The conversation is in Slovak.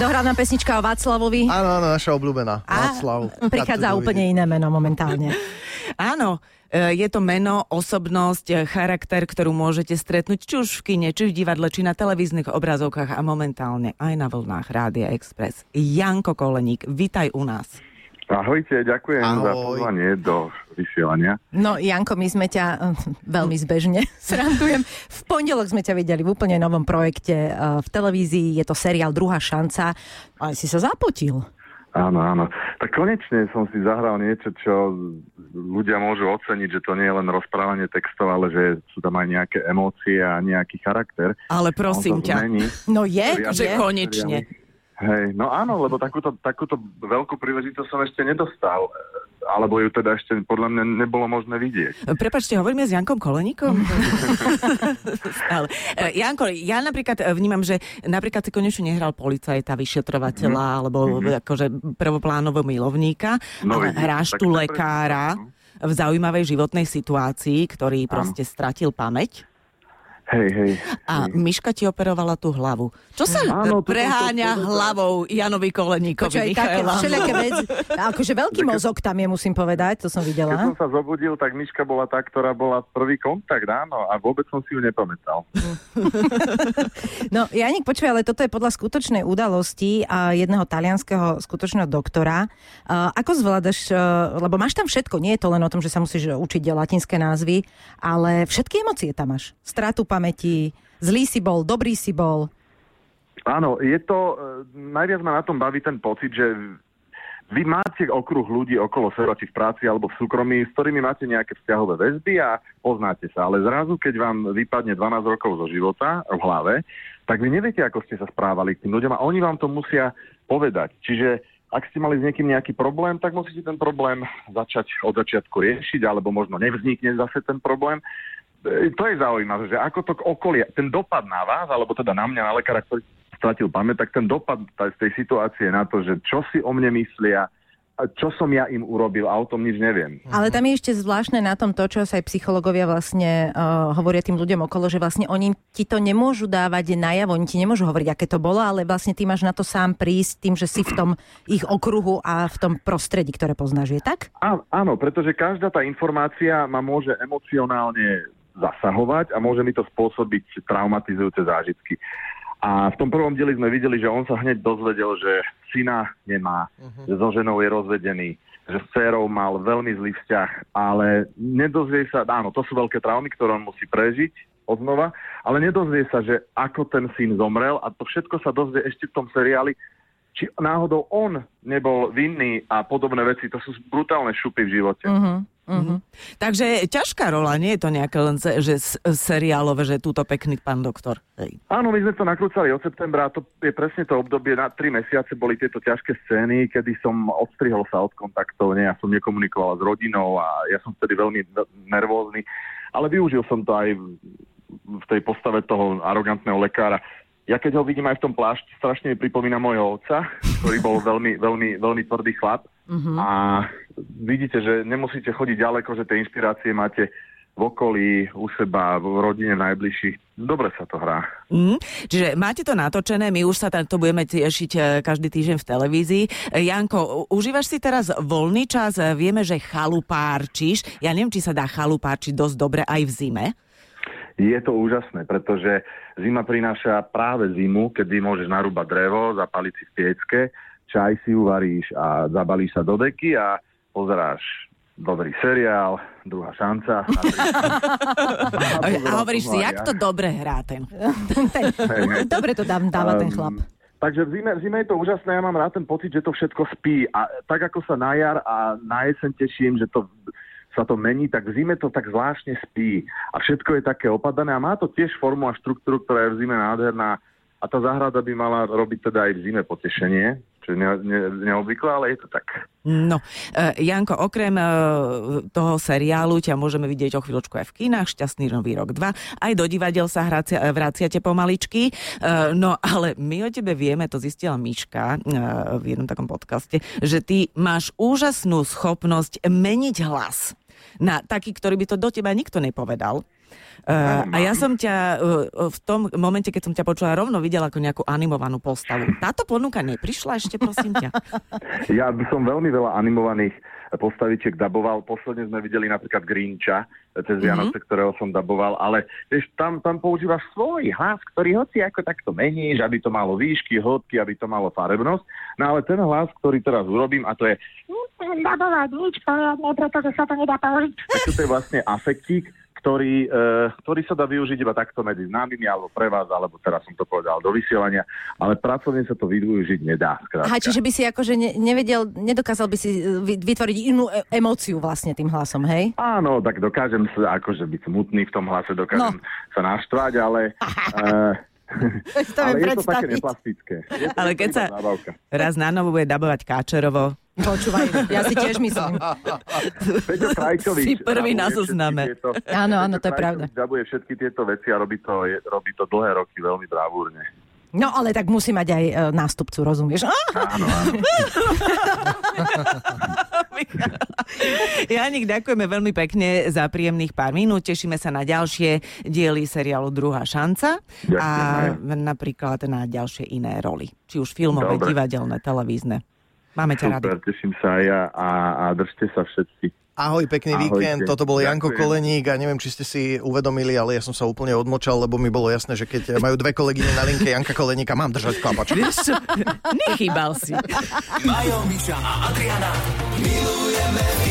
Dohraná pesnička o Václavovi. Áno, áno, naša obľúbená. A Václav. prichádza úplne iné meno momentálne. Áno, e, je to meno, osobnosť, e, charakter, ktorú môžete stretnúť či už v kine, či v divadle, či na televíznych obrazovkách a momentálne aj na vlnách Rádia Express. Janko Koleník, vitaj u nás. Ahojte, ďakujem Ahoj. za pozvanie do vysielania. No, Janko, my sme ťa eh, veľmi zbežne srandujem. V pondelok sme ťa videli v úplne novom projekte eh, v televízii. Je to seriál Druhá šanca. Aj si sa zapotil. Áno, áno. Tak konečne som si zahral niečo, čo ľudia môžu oceniť, že to nie je len rozprávanie textov, ale že sú tam aj nejaké emócie a nejaký charakter. Ale prosím ťa, zmení. No je, Riadne. že je. konečne. Hej, no áno, lebo takúto, takúto veľkú príležitosť som ešte nedostal. Alebo ju teda ešte podľa mňa nebolo možné vidieť. Prepačte, hovoríme s Jankom Koleníkom? Stále. E, Janko, ja napríklad e, vnímam, že napríklad si konečne nehral policajta, vyšetrovateľa, alebo akože prvoplánového milovníka, No ale hráš tu lekára presne, v zaujímavej životnej situácii, ktorý proste stratil pamäť. Hej, hej. A Miška ti operovala tú hlavu. Čo sa Áno, to som preháňa chcel povedať. hlavou Janovi Koleníkovi, Počkaj, také Michaela? všelijaké veci. Akože veľký mozog tam je, musím povedať, to som Keď videla. som sa zobudil, tak Miška bola tá, ktorá bola prvý kontakt, áno, a vôbec som si ju nepamätal. No, Janik, počuj, ale toto je podľa skutočnej udalosti a jedného talianského skutočného doktora. A ako zvládaš, a, lebo máš tam všetko, nie je to len o tom, že sa musíš učiť latinské názvy, ale všetky emócie tam máš. Stratu pamäti, zlý si bol, dobrý si bol. Áno, je to, e, najviac ma na tom baví ten pocit, že vy máte okruh ľudí okolo seba, či v práci alebo v súkromí, s ktorými máte nejaké vzťahové väzby a poznáte sa. Ale zrazu, keď vám vypadne 12 rokov zo života v hlave, tak vy neviete, ako ste sa správali k tým ľuďom a oni vám to musia povedať. Čiže ak ste mali s niekým nejaký problém, tak musíte ten problém začať od začiatku riešiť, alebo možno nevznikne zase ten problém. E, To je zaujímavé, že ako to okolie, ten dopad na vás, alebo teda na mňa, na lekára, ktorý stratil pamäť, tak ten dopad z tej situácie na to, že čo si o mne myslia, čo som ja im urobil a o tom nič neviem. Ale tam je ešte zvláštne na tom to, čo sa aj psychológovia vlastne uh, hovoria tým ľuďom okolo, že vlastne oni ti to nemôžu dávať najavo, oni ti nemôžu hovoriť, aké to bolo, ale vlastne ty máš na to sám prísť tým, že si v tom ich okruhu a v tom prostredí, ktoré poznáš, je tak? Á, áno, pretože každá tá informácia ma môže emocionálne zasahovať a môže mi to spôsobiť traumatizujúce zážitky. A v tom prvom dieli sme videli, že on sa hneď dozvedel, že syna nemá, že so ženou je rozvedený, že s dcerou mal veľmi zlý vzťah, ale nedozvie sa, áno, to sú veľké traumy, ktoré on musí prežiť odnova, ale nedozvie sa, že ako ten syn zomrel a to všetko sa dozvie ešte v tom seriáli, či náhodou on nebol vinný a podobné veci. To sú brutálne šupy v živote. Uh-huh. Uh-huh. Takže ťažká rola, nie je to nejaké len že seriálové, že túto pekný pán doktor. Hej. Áno, my sme to nakrúcali od septembra a to je presne to obdobie, na tri mesiace boli tieto ťažké scény, kedy som odstrihol sa od kontaktov, nie, ja som nekomunikoval s rodinou a ja som vtedy veľmi nervózny, ale využil som to aj v tej postave toho arogantného lekára. Ja keď ho vidím aj v tom plášti, strašne mi pripomína môjho otca, ktorý bol veľmi, veľmi, veľmi tvrdý chlap. A vidíte, že nemusíte chodiť ďaleko, že tie inšpirácie máte v okolí, u seba, v rodine najbližších. Dobre sa to hrá. Mm, čiže máte to natočené, my už sa to budeme tešiť e, každý týždeň v televízii. E, Janko, užívaš si teraz voľný čas? E, Vieme, že chalupárčiš. Ja neviem, či sa dá chalupárčiť dosť dobre aj v zime. Je to úžasné, pretože zima prináša práve zimu, kedy môžeš narúbať drevo, zapaliť si v piecke, čaj si uvaríš a zabalíš sa do deky a pozeráš dobrý seriál, druhá šanca. A, a hovoríš si, jak to dobre hrá ten. Dobre to dám, dáva ten Um, chlap. Takže v zime, v zime je to úžasné, ja mám rád ten pocit, že to všetko spí. A tak ako sa na jar a na jeseň teším, že to sa to mení, tak v zime to tak zvláštne spí. A všetko je také opadané a má to tiež formu a štruktúru, ktorá je v zime nádherná. A tá záhrada by mala robiť teda aj v zime potešenie, čo je ne, ne, neobvyklé, ale je to tak. No, e, Janko, okrem e, toho seriálu ťa môžeme vidieť o chvíľočku aj v kinách, Šťastný nový rok 2, aj do divadiel sa hracia, e, vraciate pomaličky, e, no ale my o tebe vieme, to zistila Miška e, v jednom takom podcaste, že ty máš úžasnú schopnosť meniť hlas na taký, ktorý by to do teba nikto nepovedal. Uh, a ja som ťa uh, v tom momente, keď som ťa počula, rovno videla ako nejakú animovanú postavu. Táto ponuka neprišla ešte, prosím ťa? Ja by som veľmi veľa animovaných postavičiek daboval. Posledne sme videli napríklad Grinča cez Vianoce, mm-hmm. ktorého som daboval, ale vieš, tam, tam používaš svoj hlas, ktorý hoci ako takto meníš, aby to malo výšky, hĺbky, aby to malo farebnosť. No ale ten hlas, ktorý teraz urobím, a to je dabovať nič, pretože sa to nedá použiť. To je vlastne afektík, ktorý, e, ktorý sa dá využiť iba takto medzi známymi alebo pre vás, alebo teraz som to povedal do vysielania, ale pracovne sa to využiť nedá. Skrátka. Aha, čiže by si akože ne, nevedel, nedokázal by si e, vytvoriť inú e- emóciu vlastne tým hlasom, hej? Áno, tak dokážem sa akože byť smutný v tom hlase, dokážem no. sa naštvať, ale... e, ale je to také neplastické. Je to ale keď sa zábavka. raz na novo bude dabovať Káčerovo, Počúvaj, ja si tiež myslím. Peťo Krajčovič. Si prvý na zozname. Áno, áno, to je pravda. Dabuje všetky tieto veci a robí to, je, robí to dlhé roky veľmi bravúrne. No ale tak musí mať aj e, nástupcu, rozumieš? Áno, áno. Janik, ďakujeme veľmi pekne za príjemných pár minút. Tešíme sa na ďalšie diely seriálu Druhá šanca Ďakujem, a aj. napríklad na ďalšie iné roli. Či už filmové, Dobre. divadelné, televízne. Máme ťa. Super, teším sa aj ja a, a držte sa všetci. Ahoj, pekný Ahojte. víkend. Toto bol Janko Ďakujem. Koleník a neviem, či ste si uvedomili, ale ja som sa úplne odmočal, lebo mi bolo jasné, že keď majú dve kolegyne na linke Janka Koleníka, mám držať čo? Nechýbal si. Majo, Miša a Adriana. Milujeme